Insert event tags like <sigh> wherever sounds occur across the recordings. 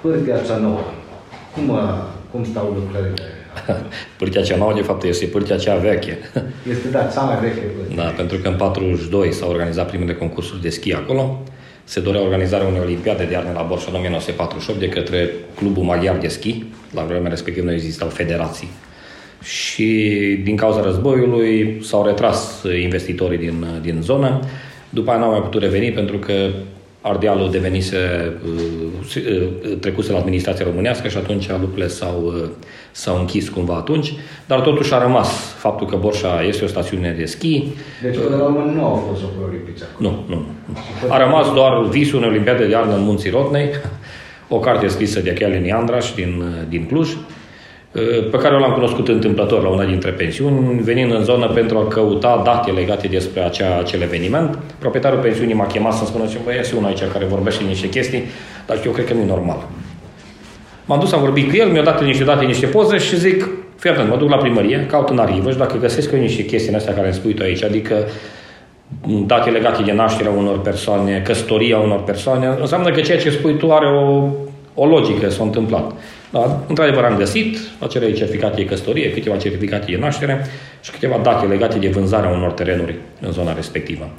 primar, pârtia cea nouă, cum, cum stau lucrurile? <laughs> pârtia cea nouă, de fapt, este pârtia cea veche. <laughs> Este, da, cea mai veche pârtie. Da, pentru că în 42 s-au organizat primele concursuri de schi acolo. Se dorea organizarea unei olimpiade de iarnă la Borșa în 1948 de către Clubul Maghiar de Schi. La vremea respectivă nu existau federații. Și din cauza războiului s-au retras investitorii din, din zonă. După aia n-au mai putut reveni pentru că Ardealul devenise, uh, uh, trecuse la administrația românească și atunci lucrurile s-au, uh, s-au închis cumva atunci, dar totuși a rămas faptul că Borșa este o stațiune de schi. Deci până la urmă nu au fost Jocuri Olimpice Nu, nu. A rămas doar visul unei Olimpiade de iarnă în Munții Rotnei, o carte scrisă de Chialini Andraș din, din Cluj, pe care l-am cunoscut întâmplător la una dintre pensiuni, venind în zonă pentru a căuta date legate despre acea, acel eveniment. Proprietarul pensiunii m-a chemat să-mi spună, băi, este unul aici care vorbește niște chestii, dar eu cred că nu e normal. M-am dus, am vorbit cu el, mi-a dat niște date, niște poze și zic, fii atent, mă duc la primărie, caut în arhivă și dacă găsesc eu niște chestii astea care îmi spui tu aici, adică date legate de nașterea unor persoane, căsătoria unor persoane, înseamnă că ceea ce spui tu are o, o logică, s-a întâmplat. Da, într-adevăr am găsit acele certificate de căsătorie, câteva certificate de naștere și câteva date legate de vânzarea unor terenuri în zona respectivă.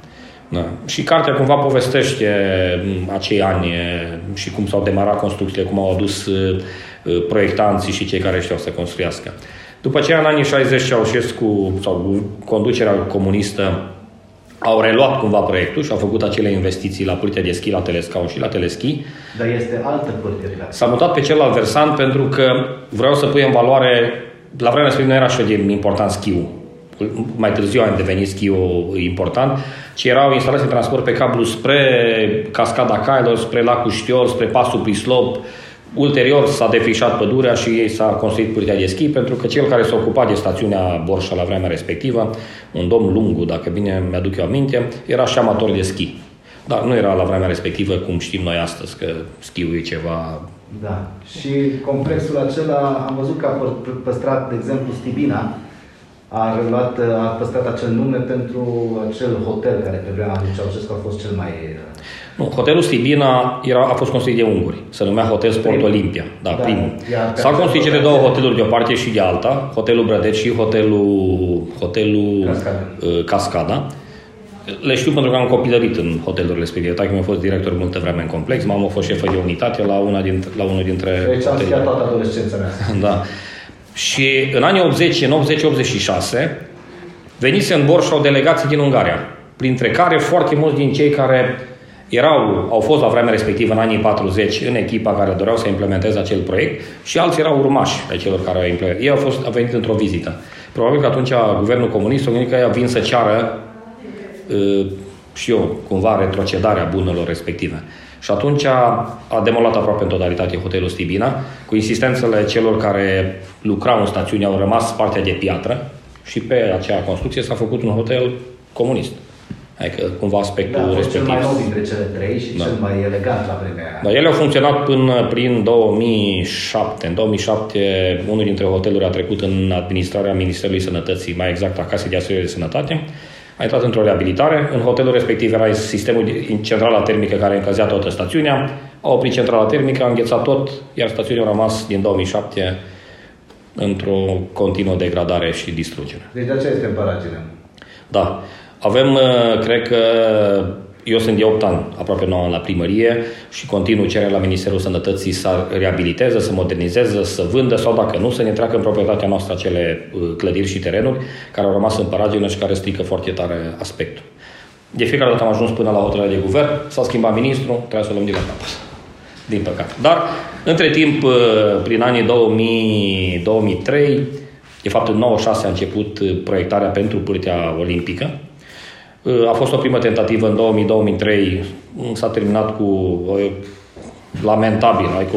Da. Și cartea cumva povestește acei ani și cum s-au demarat construcțiile, cum au adus proiectanții și cei care știau să construiască. După aceea, în anii 60, Ceaușescu sau conducerea comunistă au reluat cumva proiectul și au făcut acele investiții la pârtia de schi, la telescau și la teleschi. Dar este altă pârtie. S-a mutat pe celălalt versant pentru că vreau să pui în valoare, la vremea respectivă nu era așa de important schiul. Mai târziu a devenit schiul important, ci erau instalații de transport pe cablu spre Cascada Cailor, spre Lacul Știor, spre Pasul Prislop, Ulterior s-a defrișat pădurea și ei s-a construit pârtia de schi pentru că cel care s-a ocupat de stațiunea Borșa la vremea respectivă, un domn Lungu, dacă bine mi-aduc eu aminte, era și amator de schi. Dar nu era la vremea respectivă cum știm noi astăzi, că schiul e ceva... Da. Și complexul acela, am văzut că a păstrat, de exemplu, Stibina, a, reluat, a păstrat acel nume pentru acel hotel care pe vremea lui Ceaușescu a fost cel mai nu, hotelul Stibina era, a fost construit de unguri. Se numea Hotel Sport Prim. Olimpia. Da, da primul. S-au construit cele două hoteluri de o parte și de alta. Hotelul Brădeț și hotelul, hotelul Cascada. Uh, Cascada. Le știu pentru că am copilărit în hotelurile respective. Taică mi-a fost director multă vreme în complex, mama a fost șefă de unitate la, una dintre, la unul dintre Deci am schiat toată adolescența mea. <laughs> da. Și în anii 80, în 80-86, venise în Borșa o delegație din Ungaria, printre care foarte mulți din cei care erau, au fost la vremea respectivă, în anii 40, în echipa care doreau să implementeze acel proiect și alții erau urmași ai celor care au implementat. Ei au, fost, au venit într-o vizită. Probabil că atunci guvernul comunist a gândit că vin să ceară uh, și eu, cumva, retrocedarea bunelor respective. Și atunci a, a demolat aproape în totalitate hotelul Stibina, cu insistențele celor care lucrau în stațiune, au rămas partea de piatră și pe acea construcție s-a făcut un hotel comunist. Adică cumva aspectul da, respectiv. cel mai nou dintre cele trei și da. cel mai elegant la vremea aia. Da, ele au funcționat până prin 2007. În 2007 unul dintre hoteluri a trecut în administrarea Ministerului Sănătății, mai exact a Casei de Asigurări de Sănătate. A intrat într-o reabilitare. În hotelul respectiv era sistemul centrala termică care încălzea toată stațiunea. A oprit centrala termică, a înghețat tot, iar stațiunea a rămas din 2007 într-o continuă degradare și distrugere. Deci de aceea este în Da. Avem, uh, cred că, eu sunt de 8 ani, aproape 9 ani la primărie și continuu cere la Ministerul Sănătății să reabiliteze, să modernizeze, să vândă sau dacă nu, să ne treacă în proprietatea noastră acele uh, clădiri și terenuri care au rămas în paragină și care strică foarte tare aspectul. De fiecare dată am ajuns până la hotărârea de guvern, s-a schimbat ministrul, trebuie să luăm de la capăt. Din păcate. Dar, între timp, uh, prin anii 2000, 2003, de fapt în 96 a început proiectarea pentru pârtea olimpică, Uh, a fost o primă tentativă în 2000-2003, s-a terminat cu o lamentabil, adică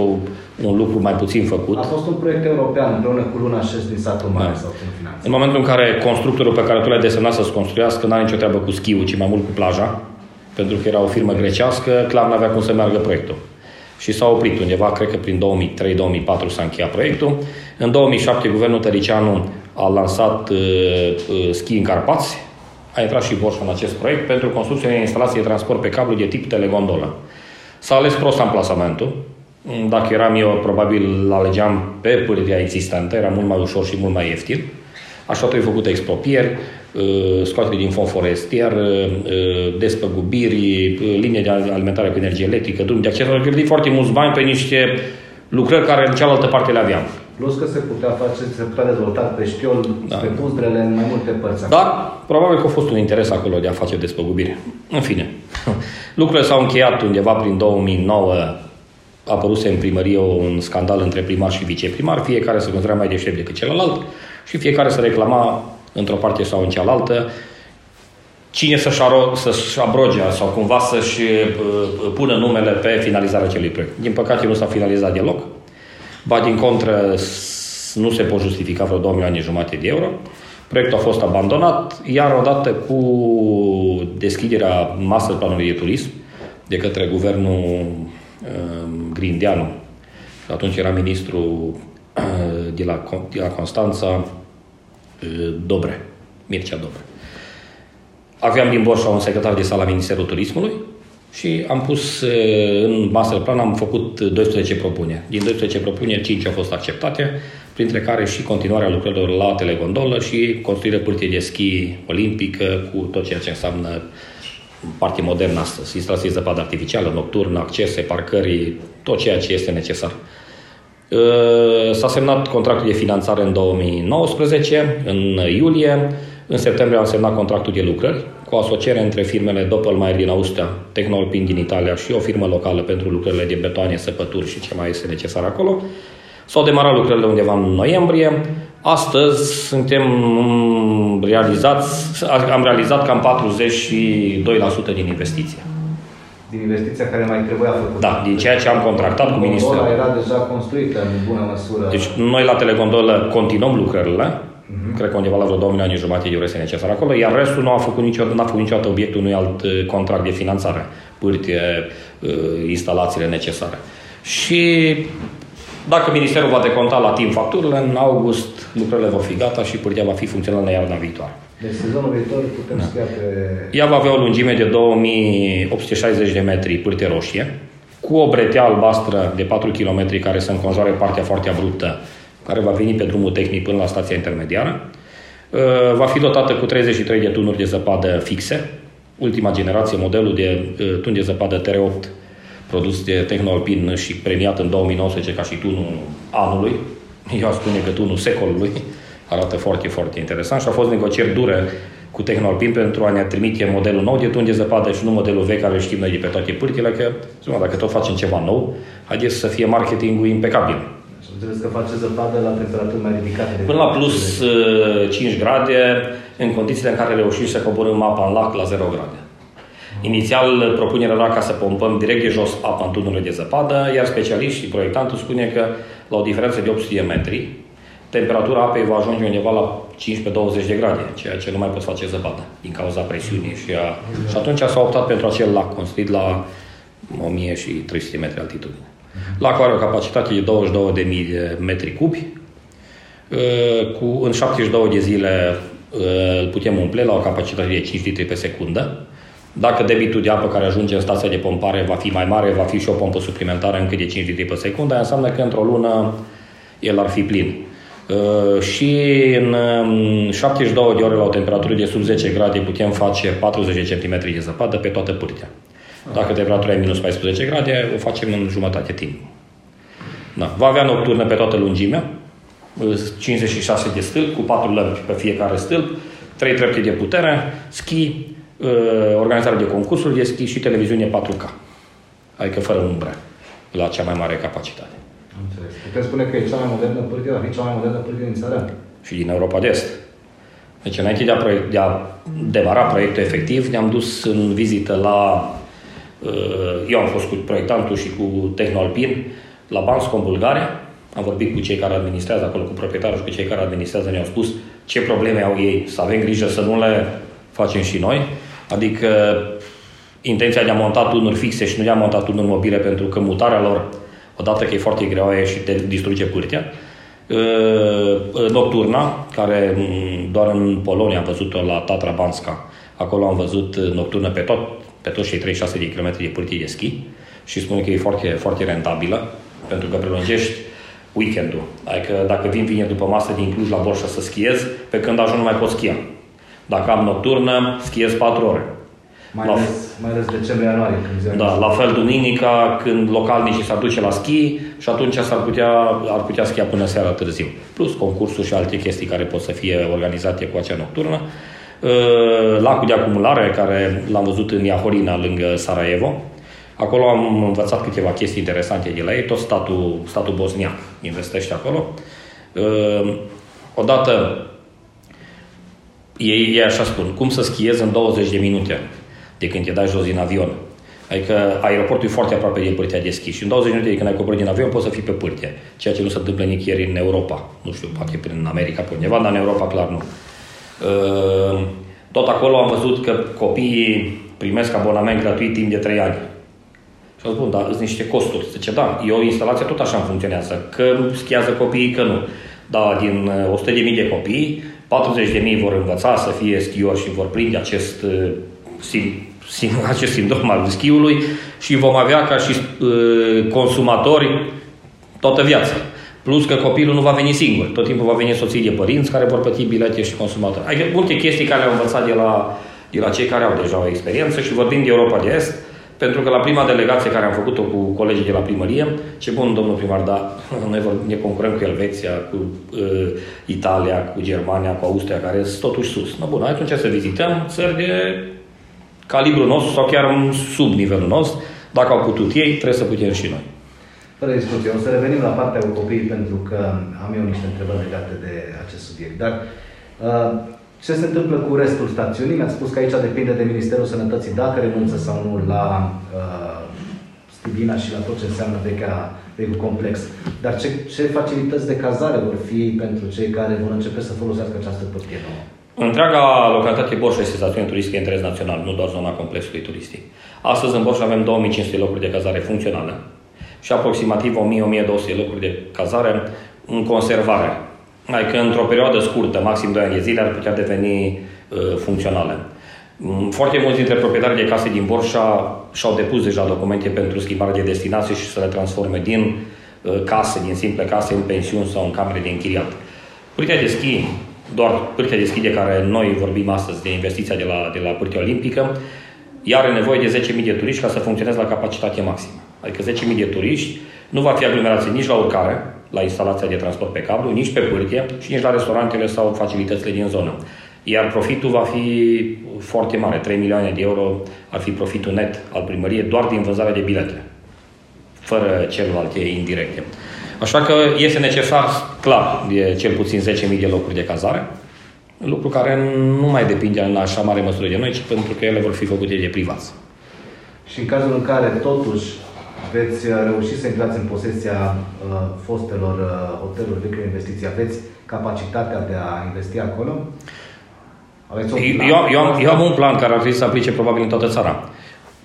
un lucru mai puțin făcut. A fost un proiect european împreună cu Luna Șes din satul mare da. sau cu finanță. În momentul în care constructorul pe care tu l-ai desemnat să-ți construiască n-a nicio treabă cu schiul, ci mai mult cu plaja, pentru că era o firmă grecească, clar n-avea cum să meargă proiectul. Și s-a oprit undeva, cred că prin 2003-2004 s-a încheiat proiectul. În 2007 guvernul Tăricianu a lansat uh, uh, schi în Carpați, a intrat și Borșa în acest proiect pentru construcția unei instalații de transport pe cablu de tip telegondolă. S-a ales prost amplasamentul. Dacă eram eu, probabil alegeam pe pârtia existentă, era mult mai ușor și mult mai ieftin. Așa trebuie făcute expropieri, uh, scoatere din fond forestier, uh, despăgubiri, uh, linie de alimentare cu energie electrică, drum de acces. Au cheltuit foarte mulți bani pe niște lucrări care în cealaltă parte le aveam. Plus că se putea face, se putea dezvolta pe știol, da. pe puzdrele în mai multe părți. Da, probabil că a fost un interes acolo de a face despăgubire. În fine, <laughs> lucrurile s-au încheiat undeva prin 2009 a apărut în primărie un scandal între primar și viceprimar, fiecare se considera mai deștept decât celălalt și fiecare se reclama într-o parte sau în cealaltă cine să-și, aro- să-și abroge sau cumva să-și uh, pună numele pe finalizarea acelui proiect. Din păcate nu s-a finalizat deloc. Ba din contră, nu se pot justifica vreo 2 milioane jumate de euro. Proiectul a fost abandonat, iar odată cu deschiderea masterplanului de turism de către guvernul uh, Grindeanu, atunci era ministru uh, de la, de la Constanța, uh, Dobre, Mircea Dobre. Aveam din Borșa un secretar de sala Ministerul Turismului, și am pus în master plan, am făcut 12 propuneri. Din 12 propuneri, 5 au fost acceptate, printre care și continuarea lucrărilor la telegondolă și construirea pârtie de schi olimpică cu tot ceea ce înseamnă partie modernă astăzi, instalații de zăpadă artificială, nocturnă, accese, parcări, tot ceea ce este necesar. S-a semnat contractul de finanțare în 2019, în iulie, în septembrie am semnat contractul de lucrări cu asociere între firmele Doppelmayr din Austria, Technolpin din Italia și o firmă locală pentru lucrările de betoane, săpături și ce mai este necesar acolo. S-au demarat lucrările undeva în noiembrie. Astăzi suntem realizați, am realizat cam 42% din investiție. Din investiția care mai trebuia făcută. Da, din ceea ce am contractat cu Ministerul. era deja construită în bună măsură. Deci noi la Telegondolă continuăm lucrările, Uh-huh. Cred că undeva la vreo 2 milioane jumate de euro este necesar acolo, iar restul nu a făcut niciodată, n-a făcut niciodată obiectul unui alt uh, contract de finanțare, pârtie, uh, instalațiile necesare. Și dacă Ministerul va deconta la timp facturile, în august lucrurile vor fi gata și pârtia va fi funcțională iarna viitoare. Deci sezonul viitor putem da. scria pe... Ea va avea o lungime de 2860 de metri pârtie roșie, cu o bretea albastră de 4 km care să înconjoare partea foarte abruptă care va veni pe drumul tehnic până la stația intermediară. Uh, va fi dotată cu 33 de tunuri de zăpadă fixe, ultima generație, modelul de uh, tun de zăpadă TR8 produs de Tehnoalpin și premiat în 2019 ca și tunul anului. <laughs> Eu aș spune că tunul secolului. Arată foarte, foarte interesant și a fost negocieri dure cu Tehnoalpin pentru a ne trimite modelul nou de tun de zăpadă și nu modelul vechi care știm noi de pe toate pârtile, că dacă tot facem ceva nou, haideți să fie marketingul impecabil. Înțeles că face zăpadă la temperaturi mai ridicate. Până la plus 5 uh, grade, în condițiile în care reușim să coborâm apa în lac la 0 grade. Inițial, propunerea era ca să pompăm direct de jos apa în tunurile de zăpadă, iar specialiștii și proiectantul spune că la o diferență de 800 de metri, temperatura apei va ajunge undeva la 15-20 de grade, ceea ce nu mai poți face zăpadă din cauza presiunii. Și, a... și atunci s-a optat pentru acel lac construit la 1300 metri altitudine. Lacul are o capacitate de 22.000 de metri cubi. Uh, cu, în 72 de zile uh, îl putem umple la o capacitate de 5 litri pe secundă. Dacă debitul de apă care ajunge în stația de pompare va fi mai mare, va fi și o pompă suplimentară încă de 5 litri pe secundă, înseamnă că într-o lună el ar fi plin. Uh, și în 72 um, de ore la o temperatură de sub 10 grade putem face 40 cm de zăpadă pe toată pârtea. Dacă temperatura e minus 14 grade, o facem în jumătate timp. Da. Va avea nocturnă pe toată lungimea, 56 de stâlpi, cu 4 lămpi pe fiecare stâlp, 3 trepte de putere, schi, uh, organizare de concursuri de schi și televiziune 4K. Adică fără umbră, la cea mai mare capacitate. Înțeles. Puteți spune că e cea mai modernă pârtie, dar cea mai modernă pârtie din țară? Și din Europa de Est. Deci înainte de a, proiect, de a demara proiectul efectiv, ne-am dus în vizită la Uh, eu am fost cu proiectantul și cu Tehnoalpin la Bansco în Bulgaria. Am vorbit cu cei care administrează acolo, cu proprietarul și cu cei care administrează. Ne-au spus ce probleme au ei, să avem grijă să nu le facem și noi. Adică intenția de a monta tunuri fixe și nu de a monta tunuri mobile pentru că mutarea lor, odată că e foarte greoaie și te distruge pârtea. Uh, nocturna, care mm, doar în Polonia am văzut-o la Tatra Banska, acolo am văzut nocturnă pe tot pe toți cei 36 de km de pârtii de schi și spune că e foarte, foarte rentabilă, pentru că prelungești weekendul. Adică dacă vin vineri după masă din Cluj la Borșa să schiez, pe când ajung nu mai pot schia. Dacă am nocturnă, schiez 4 ore. Mai ales, mai ales decembrie-ianuarie. Când da, la fel duminica, când localnicii s-ar duce la schi și atunci s-ar putea, ar putea schia până seara târziu. Plus concursuri și alte chestii care pot să fie organizate cu acea nocturnă. Uh, lacul de acumulare, care l-am văzut în Iahorina, lângă Sarajevo. Acolo am învățat câteva chestii interesante de la ei. Tot statul, statul bosniac investește acolo. Uh, odată, ei, ei așa spun, cum să schiez în 20 de minute de când te dai jos din avion. Adică aeroportul e foarte aproape de pârtia de schi și în 20 minute de când ai coborât din avion poți să fii pe pârtie, ceea ce nu se întâmplă nicăieri în Europa. Nu știu, poate prin America, pe undeva, dar în Europa clar nu. Ă, tot acolo am văzut că copiii primesc abonament gratuit timp de 3 ani. Și am spus, da, sunt niște costuri. Zice, da, e o instalație tot așa funcționează. Că schiază copiii, că nu. Da, din 100.000 de copii, 40.000 vor învăța să fie schiori și vor prinde acest <laughs> acest sindrom al schiului și vom avea ca și uh, consumatori toată viața. Plus că copilul nu va veni singur. Tot timpul va veni soții de părinți care vor plăti bilete și consumatori. Adică multe chestii care au învățat de la, de la cei care au deja o experiență și vorbim de Europa de Est, pentru că la prima delegație care am făcut-o cu colegii de la primărie, ce bun, domnul primar, da, <laughs> noi ne concurăm cu Elveția, cu uh, Italia, cu Germania, cu Austria, care sunt totuși sus. No, bun, atunci să vizităm țări de calibrul nostru sau chiar sub nivelul nostru. Dacă au putut ei, trebuie să putem și noi. Fără discuție. O să revenim la partea cu copiii pentru că am eu niște întrebări legate de acest subiect. Dar uh, ce se întâmplă cu restul stațiunii? Mi-ați spus că aici depinde de Ministerul Sănătății dacă renunță sau nu la uh, Stibina și la tot ce înseamnă vechea, vechiul complex. Dar ce, ce facilități de cazare vor fi pentru cei care vor începe să folosească această pârtie nouă? Întreaga localitate Borșa este stațiune turistică interes național, nu doar zona complexului turistic. Astăzi în Borșa avem 2500 locuri de cazare funcționale și aproximativ 1000-1200 locuri de cazare în conservare. Adică într-o perioadă scurtă, maxim 2 ani de zile, ar putea deveni uh, funcționale. Mm, foarte mulți dintre proprietarii de case din Borșa și-au depus deja documente pentru schimbare de destinație și să le transforme din uh, case, din simple case, în pensiuni sau în camere de închiriat. Pârtia de schi doar pârtia de schi de care noi vorbim astăzi, de investiția de la, de la pârtia olimpică, ea are nevoie de 10.000 de turiști ca să funcționeze la capacitate maximă. Adică 10.000 de turiști, nu va fi aglomerație nici la urcare, la instalația de transport pe cablu, nici pe pârtie și nici la restaurantele sau facilitățile din zonă. Iar profitul va fi foarte mare, 3 milioane de euro ar fi profitul net al primăriei doar din vânzarea de bilete, fără celelalte indirecte. Așa că este necesar, clar, de cel puțin 10.000 de locuri de cazare, lucru care nu mai depinde în așa mare măsură de noi, ci pentru că ele vor fi făcute de privați. Și în cazul în care totuși veți reuși să intrați în posesia uh, fostelor uh, hoteluri de investiții, aveți capacitatea de a investi acolo? Aveți un plan? Eu, eu, am, eu am un plan care ar trebui să aplice probabil în toată țara.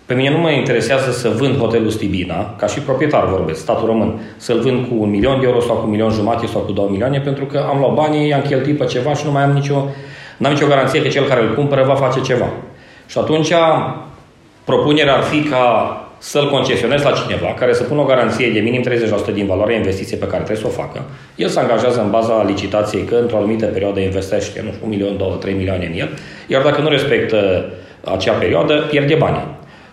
Pe mine nu mă interesează să vând hotelul Stibina, ca și proprietar vorbesc, statul român, să-l vând cu un milion de euro sau cu un milion jumate sau cu două milioane, pentru că am luat banii, i-am cheltuit pe ceva și nu mai am nicio, n-am nicio garanție că cel care îl cumpără va face ceva. Și atunci propunerea ar fi ca să-l concesionez la cineva care să pună o garanție de minim 30% din valoarea investiției pe care trebuie să o facă. El se angajează în baza licitației că într-o anumită perioadă investește, nu știu, 1 milion, 2, 3 milioane în el, iar dacă nu respectă acea perioadă, pierde bani.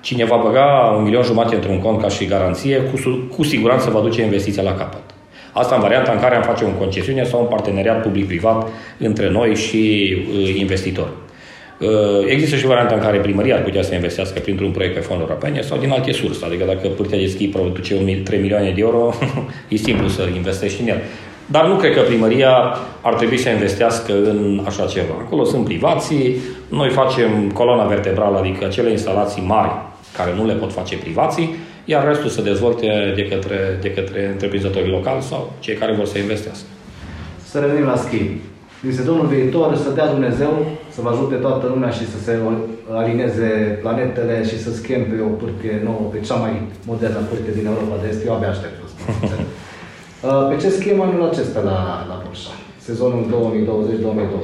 Cine va băga un milion jumate într-un cont ca și garanție, cu, cu siguranță va duce investiția la capăt. Asta în varianta în care am face o concesiune sau un parteneriat public-privat între noi și uh, investitori. Uh, există și varianta în care primăria ar putea să investească printr-un proiect pe fonduri europene sau din alte surse. Adică dacă pârtia de schi produce 3 milioane de euro, <laughs> e simplu să investești în el. Dar nu cred că primăria ar trebui să investească în așa ceva. Acolo sunt privații, noi facem coloana vertebrală, adică acele instalații mari care nu le pot face privații, iar restul se dezvolte de către, de către întreprinzătorii locali sau cei care vor să investească. Să revenim la schimb. Din sezonul viitor să dea Dumnezeu să vă ajute toată lumea și să se alineze planetele și să schimbe pe o pârtie nouă, pe cea mai modernă pârtie din Europa de Est. Eu abia aștept să spun. <laughs> Uh, pe ce schimb anul acesta la, la Bursa? Sezonul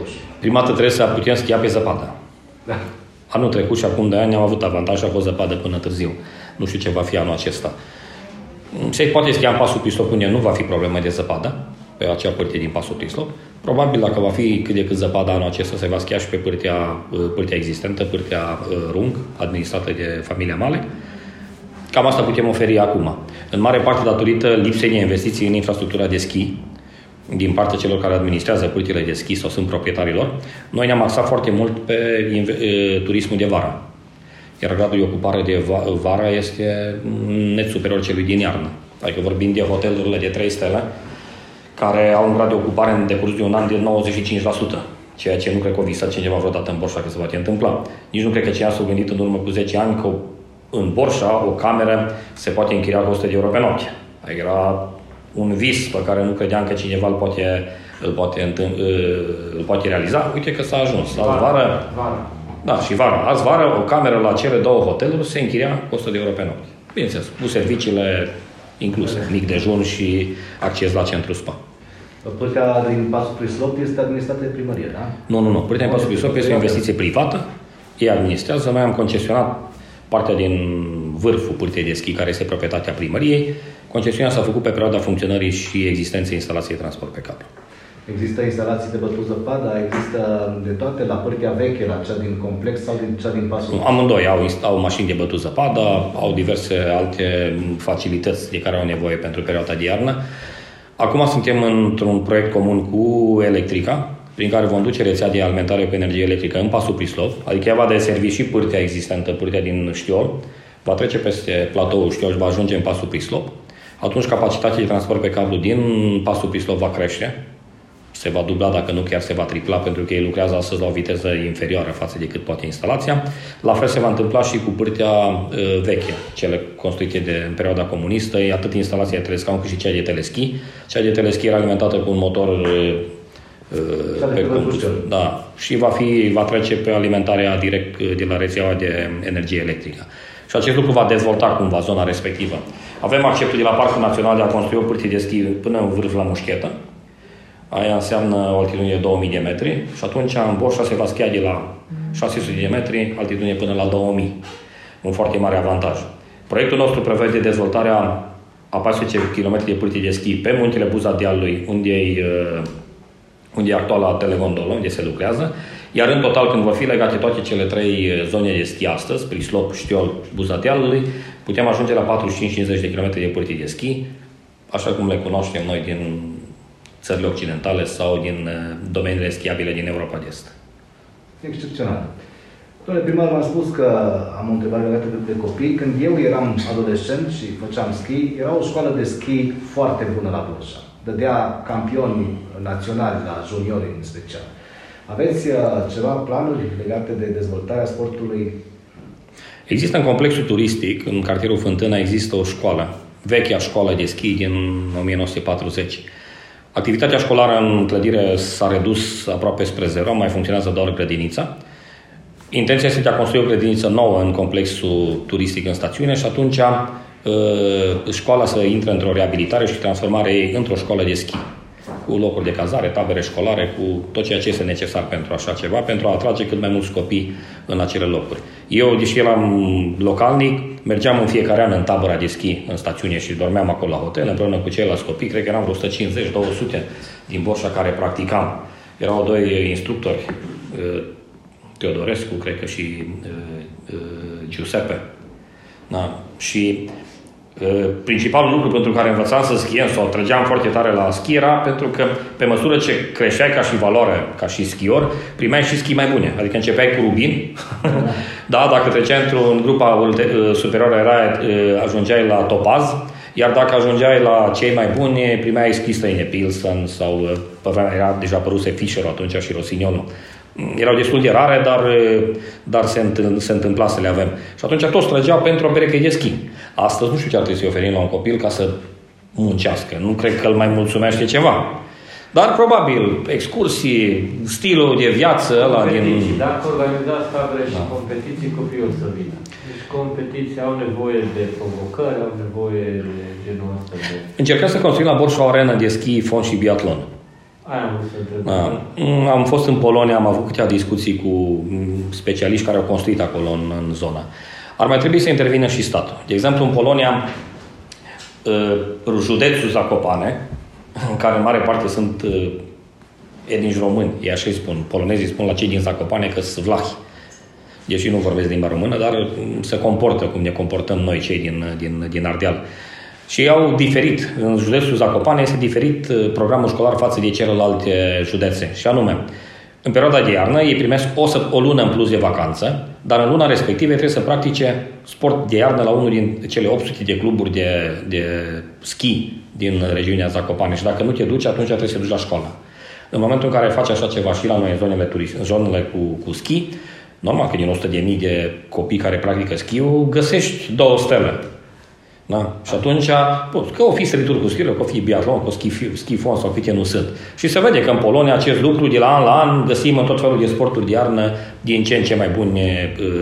2020-2021. Prima dată trebuie să putem schia pe zăpadă. Da. Anul trecut și acum de ani am avut avantaj și a fost zăpadă până târziu. Nu știu ce va fi anul acesta. Se poate schia în pasul Prislop unde nu va fi problemă de zăpadă, pe acea pârtie din pasul Prislop. Probabil dacă va fi cât de cât zăpadă anul acesta, se va schia și pe pârtia, pârtia existentă, pârtia Rung, administrată de familia Male. Cam asta putem oferi acum. În mare parte datorită lipsei de investiții în infrastructura de schi, din partea celor care administrează pârtile de schi sau sunt proprietarilor, noi ne-am axat foarte mult pe turismul de vară. Iar gradul de ocupare de vară este net superior celui din iarnă. Adică vorbim de hotelurile de 3 stele, care au un grad de ocupare în decurs de un an de 95%, ceea ce nu cred că o visat cineva vreodată în Borșa că se poate întâmpla. Nici nu cred că cineva s-a gândit în urmă cu 10 ani că în Borșa o cameră se poate închiria cu 100 de euro pe noapte. Adică era un vis pe care nu credeam că cineva îl poate, îl poate, îl poate realiza. Uite că s-a ajuns. La vară, vară. Da, și vara. Azi vară, o cameră la cele două hoteluri se închiria cu 100 de euro pe noapte. Bineînțeles, cu serviciile incluse, mic dejun și acces la centru spa. Pârtea din Pasul Prislop este administrată de primărie, da? Nu, nu, nu. Pârtea din Pasul Prislop este o investiție privată. Ei administrează. Noi am concesionat partea din vârful pârtiei de schi, care este proprietatea primăriei. Concesiunea s-a făcut pe perioada funcționării și existenței instalației de transport pe cablu. Există instalații de bătut zăpadă, există de toate la pârtia veche, la cea din complex sau din cea din pasul? Amândoi au, au mașini de bătut zăpadă, au diverse alte facilități de care au nevoie pentru perioada de iarnă. Acum suntem într-un proiect comun cu Electrica, prin care vom duce rețea de alimentare cu energie electrică în pasul Prislov, adică ea va deservi și pârtea existentă, pârtea din Știol, va trece peste platoul Știol și va ajunge în pasul Prislov. Atunci capacitatea de transport pe cablu din pasul Prislov va crește, se va dubla, dacă nu chiar se va tripla, pentru că ei lucrează astăzi la o viteză inferioară față de cât poate instalația. La fel se va întâmpla și cu pârtea uh, veche, cele construite de, în perioada comunistă, atât instalația de telescaun cât și cea de teleschi. Cea de teleschi era alimentată cu un motor uh, pe da, și va, fi, va trece pe alimentarea direct de la rețeaua de energie electrică. Și acest lucru va dezvolta cumva zona respectivă. Avem acceptul de la Parcul Național de a construi o pârtie de schi până în vârf la mușchetă, Aia înseamnă o altitudine de 2000 de metri și atunci în Borșa se va schia de la 600 de metri, altitudine până la 2000. Un foarte mare avantaj. Proiectul nostru prevede dezvoltarea a 14 km de pârtie de schi pe muntele Buza Dealului, unde e, uh, unde e actuala telegondolă, unde se lucrează, iar în total, când vor fi legate toate cele trei uh, zone de schi astăzi, Prislop, Știol și Buza Dealului, putem ajunge la 45-50 de km de pârtie de schi, așa cum le cunoaștem noi din țările occidentale sau din uh, domeniile schiabile din Europa de Est. Excepțional. Domnule primar, v-am spus că am o întrebare legată de, de copii. Când eu eram adolescent și făceam schi, era o școală de schi foarte bună la Bursa. Dădea campioni naționali la juniori în special. Aveți uh, ceva planuri legate de dezvoltarea sportului? Există în complexul turistic, în cartierul Fântâna, există o școală, vechea școală de schi din 1940 Activitatea școlară în clădire s-a redus aproape spre zero, mai funcționează doar grădinița. Intenția este de a construi o grădiniță nouă în complexul turistic în stațiune și atunci uh, școala să intre într-o reabilitare și transformare ei într-o școală de schi cu locuri de cazare, tabere școlare, cu tot ceea ce este necesar pentru așa ceva, pentru a atrage cât mai mulți copii în acele locuri. Eu, deși eram localnic, mergeam în fiecare an în tabăra de schi în stațiune și dormeam acolo la hotel împreună cu ceilalți copii, cred că eram vreo 150-200 din Borșa care practicam. Erau doi instructori, uh, Teodorescu, cred că și uh, uh, Giuseppe. Da. Și principalul lucru pentru care învățam să schiem sau trăgeam foarte tare la schi era pentru că pe măsură ce creșteai ca și valoare, ca și schior, primeai și schi mai bune. Adică începeai cu rubin, <laughs> da, dacă treceai într-un grupa superioară era, ajungeai la topaz, iar dacă ajungeai la cei mai buni, primeai schi străine, Pilsen sau pe vremea era deja apăruse Fischer atunci și Rossignol erau destul de rare, dar, dar se, întâmpla, se întâmpla să le avem. Și atunci toți trăgeau pentru o pereche de schi. Astăzi nu știu ce ar trebui să-i oferim la un copil ca să muncească. Nu cred că îl mai mulțumește ceva. Dar probabil excursii, stilul de viață ăla din... Dacă organizați tabere și da. competiții, copiii o să vină. Deci competiții au nevoie de provocări, au nevoie de genul ăsta de... Încercăm să construim la Borș o arenă de schi, fond și biatlon. Aia da. Am fost în Polonia, am avut câteva discuții cu specialiști care au construit acolo în, în zona. ar mai trebui să intervină și statul. De exemplu, în Polonia, uh, județul Zacopane, în care în mare parte sunt uh, etnici români, ei așa îi spun, polonezii spun la cei din Zacopane că sunt vlahi. Deși nu vorbesc limba română, dar um, se comportă cum ne comportăm noi, cei din, din, din Ardeal. Și ei au diferit, în județul Zacopane este diferit uh, programul școlar față de celelalte județe. Și anume, în perioada de iarnă ei primesc o, o lună în plus de vacanță, dar în luna respectivă trebuie să practice sport de iarnă la unul din cele 800 de cluburi de, de schi din regiunea Zacopane și dacă nu te duci, atunci trebuie să te duci la școală. În momentul în care faci așa ceva și la noi în zonele, turist, în zonele cu, cu schi, normal că din 100 de mii de copii care practică schiul, găsești două stele. Da? Și atunci, bă, că o fi sărituri cu schiul, că o fi biatlon, că o ski, schifon sau câte nu sunt. Și se vede că în Polonia acest lucru de la an la an găsim în tot felul de sporturi de iarnă din ce în ce mai buni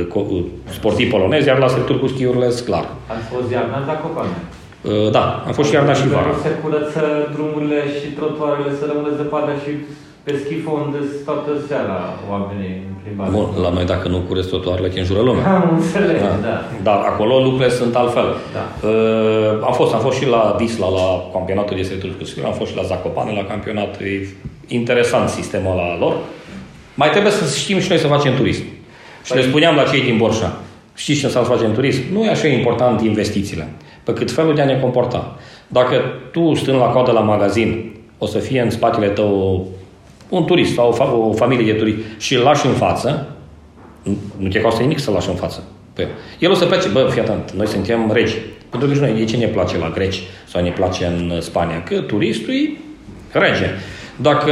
uh, uh sportivi polonezi, iar la sărituri cu schiurile, clar. Ați fost iarna în Zacopane? Uh, da, am fost și iarna și vara. Se curăță drumurile și trotuarele să rămână zăpadă și pe schifon de toată seara oamenii plimbați. Bun, la noi dacă nu curăț trotuarele, te înjură lumea. Am înțeles, da. da. Dar acolo lucrurile sunt altfel. Da. Uh, am, fost, am fost și la Visla, la campionatul de sărituri cu am fost și la Zacopane, la campionat. E interesant sistemul ăla lor. Mai trebuie să știm și noi să facem turism. Și păi... le spuneam la cei din Borșa, știți ce înseamnă să facem turism? Nu e așa important investițiile pe cât felul de a ne comporta. Dacă tu stând la coadă la magazin, o să fie în spatele tău un turist sau o, fa- o familie de turiști și îl lași în față, nu te costă nimic să-l lași în față. Păi, el o să plece, bă, fii atent, noi suntem regi. Pentru că noi, de ce ne place la greci sau ne place în Spania? Că turistul e rege. Dacă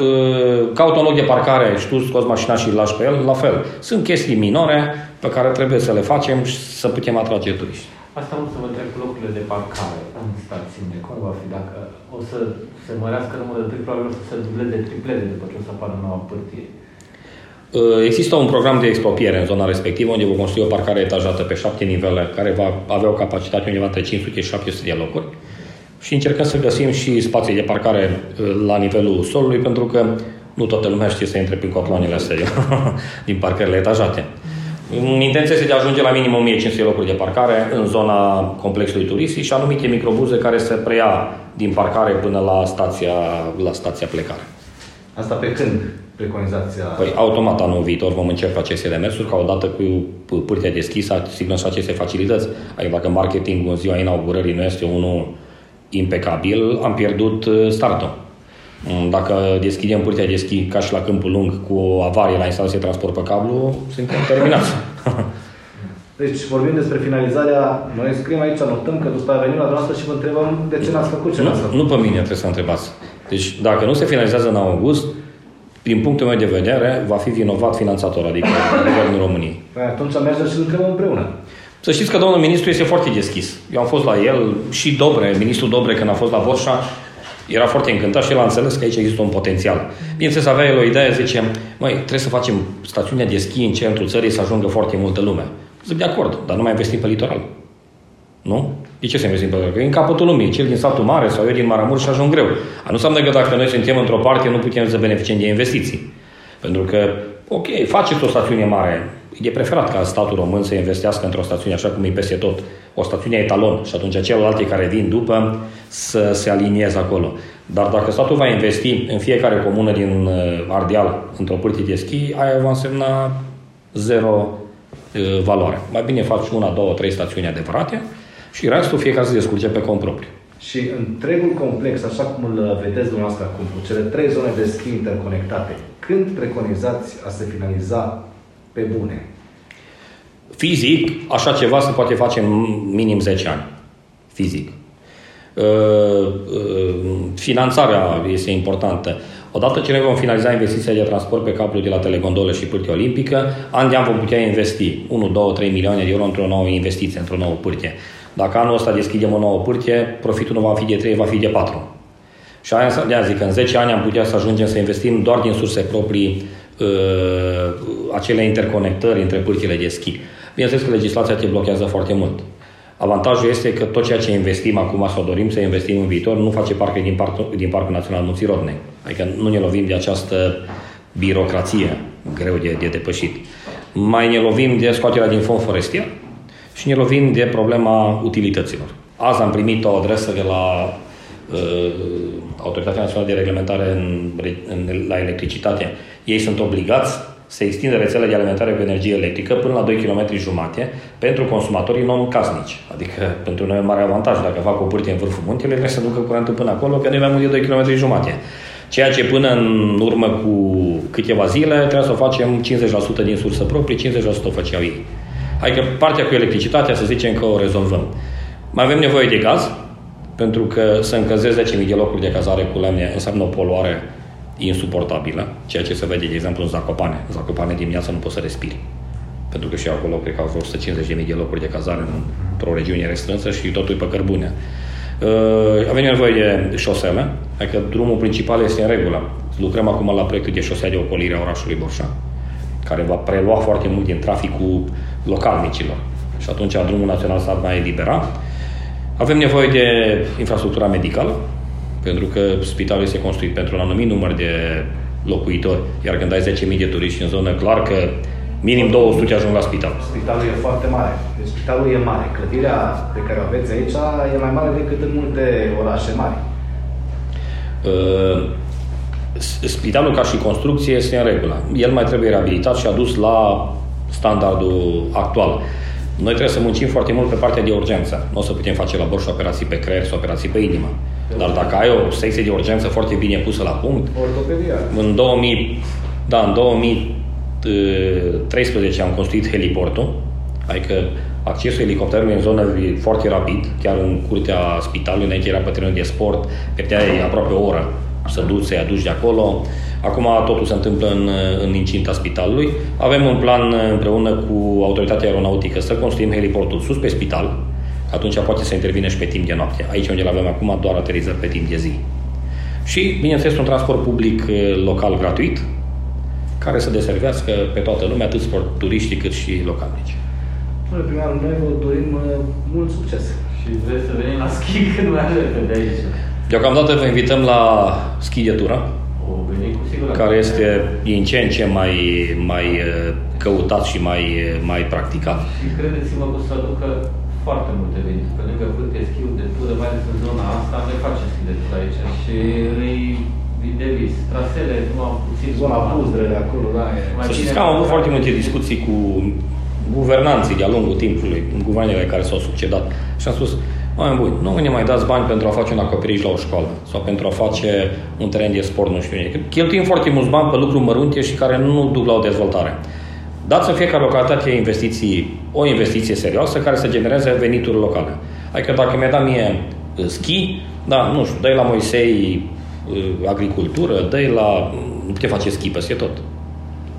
uh, caută un loc de parcare și tu scoți mașina și îl lași pe el, la fel. Sunt chestii minore pe care trebuie să le facem și să putem atrage turiști. Asta nu să vă întreb cu locurile de parcare în stațiune. Cum va fi? Dacă o să se mărească numărul de triplu, probabil o să se dubleze, tripleze după ce o să apară noua pârtie. Uh, există un program de expropiere în zona respectivă unde vom construi o parcare etajată pe șapte nivele care va avea o capacitate undeva între 500 și 700 de locuri și încercăm să găsim și spații de parcare uh, la nivelul solului pentru că nu toată lumea știe să intre prin cotloanele astea <laughs> din parcările etajate. Intenția este de a ajunge la minim 1500 locuri de parcare în zona complexului turistic și anumite microbuze care se preia din parcare până la stația, la stația plecare. Asta pe când preconizați? Păi automat anul viitor vom începe aceste demersuri, ca odată cu pârtea deschisă asigurăm și aceste facilități. Adică dacă marketingul în ziua inaugurării nu este unul impecabil, am pierdut uh, startul. Mm, dacă deschidem pârtea de schi ca și la Câmpul Lung cu o avarie la instalație de transport pe cablu, suntem terminați. <laughs> Deci vorbim despre finalizarea, noi scriem aici, notăm că după venim la noastră și vă întrebăm de ce n-ați făcut ce nu, n-ați făcut. Nu pe mine trebuie să întrebați. Deci dacă nu se finalizează în august, din punctul meu de vedere, va fi vinovat finanțator, adică <laughs> Guvernul României. Păi atunci mergem și întrebăm împreună. Să știți că domnul ministru este foarte deschis. Eu am fost la el și Dobre, ministrul Dobre, când a fost la Borșa, era foarte încântat și el a înțeles că aici există un potențial. Bineînțeles, avea el o idee, zice, măi, trebuie să facem stațiunea de schi în centrul țării să ajungă foarte multă lume. Zic, de acord, dar nu mai investim pe litoral. Nu? De ce să investim pe litoral? Că e în capătul lumii, cel din satul mare sau eu din Maramur și ajung greu. A nu înseamnă că dacă noi suntem într-o parte, nu putem să beneficiem de investiții. Pentru că, ok, faceți o stațiune mare, e preferat ca statul român să investească într-o stațiune așa cum e peste tot, o stațiune etalon și atunci celelalte care vin după să se alinieze acolo. Dar dacă statul va investi în fiecare comună din uh, Ardeal într-o pârtie de schi, aia va însemna zero uh, valoare. Mai bine faci una, două, trei stațiuni adevărate și restul fiecare să descurce pe cont propriu. Și întregul complex, așa cum îl vedeți dumneavoastră acum, cu cele trei zone de schi interconectate, când preconizați a se finaliza pe bune? Fizic, așa ceva se poate face în minim 10 ani. Fizic. Uh, uh, finanțarea este importantă. Odată ce noi vom finaliza investiția de transport pe cablu de la telegondole și pârtie olimpică, an de an vom putea investi 1, 2, 3 milioane de euro într-o nouă investiție, într-o nouă pârtie. Dacă anul ăsta deschidem o nouă pârtie, profitul nu va fi de 3, va fi de 4. Și aia de zic că în 10 ani am putea să ajungem să investim doar din surse proprii uh, acele interconectări între pârtile de schi. Bineînțeles că legislația te blochează foarte mult. Avantajul este că tot ceea ce investim acum sau dorim să investim în viitor nu face parte din, parc, din Parcul Național Munții Rodnei. Adică nu ne lovim de această birocrație greu de, de depășit. Mai ne lovim de scoaterea din fond forestier și ne lovim de problema utilităților. Azi am primit o adresă de la uh, Autoritatea Națională de Reglementare în, în, la electricitate. Ei sunt obligați să extindă rețele de alimentare cu energie electrică până la 2 km jumate pentru consumatorii non-casnici. Adică pentru noi e un mare avantaj. Dacă fac o pârtie în vârful muntelui, trebuie să ducă curentul până acolo, că nu e mai mult de 2 km jumate. Ceea ce până în urmă cu câteva zile trebuie să o facem 50% din sursă proprie, 50% o făceau ei. Adică partea cu electricitatea, să zicem că o rezolvăm. Mai avem nevoie de gaz, pentru că să încălzesc 10.000 de locuri de cazare cu lemne înseamnă o poluare insuportabilă, ceea ce se vede, de exemplu, în Zacopane. În Zacopane dimineața nu poți să respiri. Pentru că și acolo cred că au vreo 150.000 de locuri de cazare într-o regiune restrânsă și totul e pe cărbune. Uh, avem nevoie de șosele, adică drumul principal este în regulă. Lucrăm acum la proiectul de șosea de ocolire a orașului Borșa, care va prelua foarte mult din traficul localnicilor. Și atunci drumul național s-ar mai elibera. Avem nevoie de infrastructura medicală, pentru că spitalul este construit pentru un anumit număr de locuitori, iar când ai 10.000 de turiști în zonă, clar că minim 200 ajung la spital. Spitalul e foarte mare. Deci spitalul e mare. Clădirea pe care o aveți aici e mai mare decât în multe orașe mari. Uh, spitalul ca și construcție este în regulă. El mai trebuie reabilitat și adus la standardul actual. Noi trebuie să muncim foarte mult pe partea de urgență. Nu o să putem face la borș operații pe creier sau operații pe inimă. Dar dacă ai o secție de urgență foarte bine pusă la punct, Ortopedia. în 2000, da, în 2013 am construit heliportul, adică accesul elicopterului în zonă e foarte rapid, chiar în curtea spitalului, înainte era pe terenul de sport, pierdeai aproape o oră să duci, să-i aduci de acolo. Acum totul se întâmplă în, în incinta spitalului. Avem un plan împreună cu autoritatea aeronautică să construim heliportul sus pe spital, atunci poate să intervine și pe timp de noapte. Aici unde îl avem acum, doar aterizări pe timp de zi. Și, bineînțeles, un transport public eh, local gratuit, care să deservească pe toată lumea, atât sport turiștii cât și localnici. Domnule primar, noi vă dorim uh, mult succes. Și vreți să venim la schi <laughs> când mai repede aici. Deocamdată vă invităm la schi de tură, O venim cu siguranță. care este din ce în ce mai, mai eh, căutat și mai, eh, mai practicat. Și credeți-mă că o să aducă foarte multe venituri. Pe lângă vârte, schiul de tură, mai ales în zona asta, noi facem schi de tură aici și îi îi de vis. Trasele, nu am puțin... Zona Puzdre de acolo, da, e... Mai Să bine știți că am avut foarte multe discuții cu guvernanții de-a lungul timpului, în guvernele care s-au succedat. Și am spus, oameni buni, nu ne mai dați bani pentru a face un acoperiș la o școală sau pentru a face un teren de sport, nu știu ce. Cheltuim foarte mulți bani pe lucruri mărunte și care nu duc la o dezvoltare. Dați în fiecare localitate investiții, o investiție serioasă care să genereze venituri locale. Adică dacă mi-a dat mie uh, schi, da, nu știu, dai la Moisei uh, agricultură, dai la... Nu putem face schi peste tot.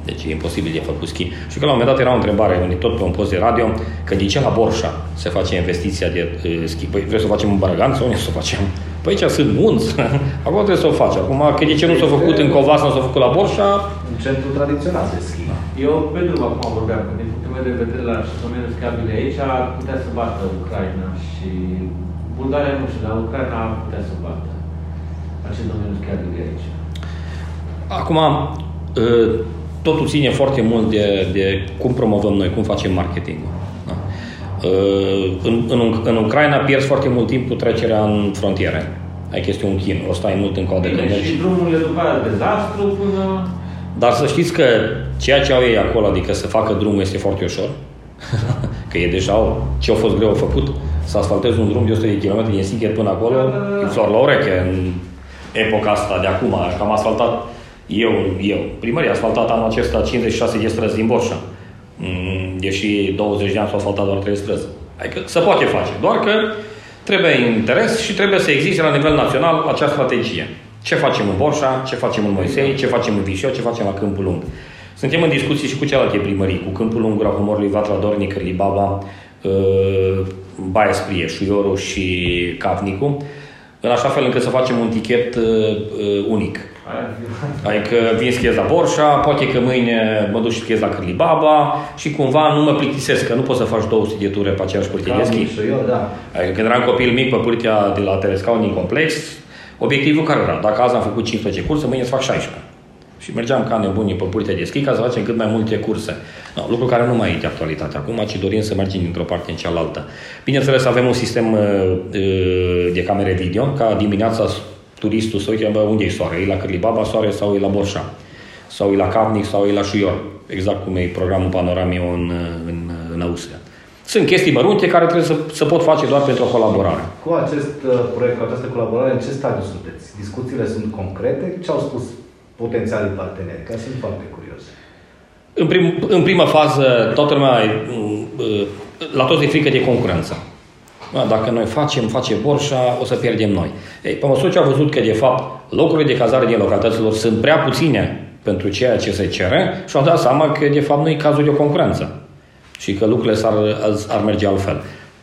Deci e imposibil de făcut schi. Și că la un moment dat era o întrebare, unde tot pe un post de radio, că de ce la Borșa se face investiția de uh, schi? Păi vrei să o facem în Bărăganț sau unde să o facem? Păi aici sunt munți, <laughs> acolo trebuie să o faci. Acum, că de ce nu s-a făcut în Covas, nu s-a făcut la Borșa? Un centru tradițional de schi. Eu pe drum acum vorbeam, că din punctul meu de vedere la domeniul schiabile aici ar putea să bată Ucraina și Bulgaria nu știu, dar Ucraina ar putea să bată acest domeniu schiabile aici. Acum, ă, totul ține foarte mult de, de cum promovăm noi, cum facem marketingul. Da? Ă, În, în, în Ucraina pierzi foarte mult timp cu trecerea în frontiere. Ai chestii un chin, o stai mult în coadă când Bine, mergi. și drumul e după aia dezastru până... Dar să știți că ceea ce au ei acolo, adică să facă drumul, este foarte ușor. <laughs> că e deja o- ce a fost greu făcut. Să asfaltezi un drum de 100 de km din Sighet până acolo, e flor la ureche în epoca asta de acum. Că am asfaltat eu, eu. Primăria a asfaltat anul acesta 56 de străzi din Borșa. Mm, Deși 20 de ani s-au asfaltat doar 3 străzi. Adică se poate face. Doar că trebuie interes și trebuie să existe la nivel național acea strategie. Ce facem în Borșa, ce facem în Moisei, ce facem în Vișeu, ce facem la Câmpul Lung. Suntem în discuții și cu celelalte primării, cu Câmpul Lung, Gura Humorului, Vatra Dornic, Ribaba, uh, Baia Sprie, Șuioru și Capnicu, în așa fel încât să facem un tichet uh, uh, unic. Aia- Adică vin schiez la Borșa, poate că mâine mă duc și schiez la Cârlibaba și cumva nu mă plictisesc, că nu poți să faci 200 de ture pe aceeași pârtie de schi. și eu, da. Adică când eram copil mic pe pârtia de la Terescaun din complex, obiectivul care era? Dacă azi am făcut 15 curse, mâine să fac 16. Și mergeam ca nebunii pe Purtea de Schi ca să facem cât mai multe curse. No, lucru care nu mai e de actualitate acum, ci dorim să mergem dintr-o parte în cealaltă. Bineînțeles, avem un sistem uh, uh de camere video, ca dimineața turistul să uite, bă, unde e soare? E la Cârlibaba soare sau e la Borșa? Sau e la Capnic sau e la Șuior? Exact cum e programul Panoramiu în, în, în Austria. Sunt chestii mărunte care trebuie să, să pot face doar pentru o colaborare. Cu acest uh, proiect, cu această colaborare, în ce stadiu sunteți? Discuțiile sunt concrete? Ce au spus potențialii parteneri? Că sunt foarte curios. În, prim, în prima fază, toată lumea, uh, la toți e frică de concurență. Dacă noi facem, face Borșa, o să pierdem noi. Ei, pe măsură ce au văzut că, de fapt, locurile de cazare din localităților sunt prea puține pentru ceea ce se cere și au dat seama că, de fapt, nu e cazul de o concurență și că lucrurile s-ar, ar merge altfel.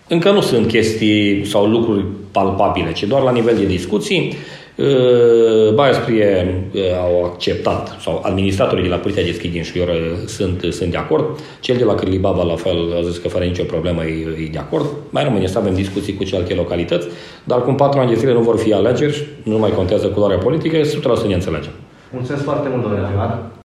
Încă nu sunt chestii sau lucruri palpabile, ci doar la nivel de discuții. Uh, Baia Sprie uh, au acceptat, sau administratorii de la Poliția de Schi din Șuior uh, sunt, sunt de acord. Cel de la Cârlibaba, la fel, a zis că fără nicio problemă e, e de acord. Mai rămâne să avem discuții cu celelalte localități, dar cum patru ani de zile nu vor fi alegeri, nu mai contează culoarea politică, 100% ne înțelegem. Mulțumesc foarte mult, domnule primar.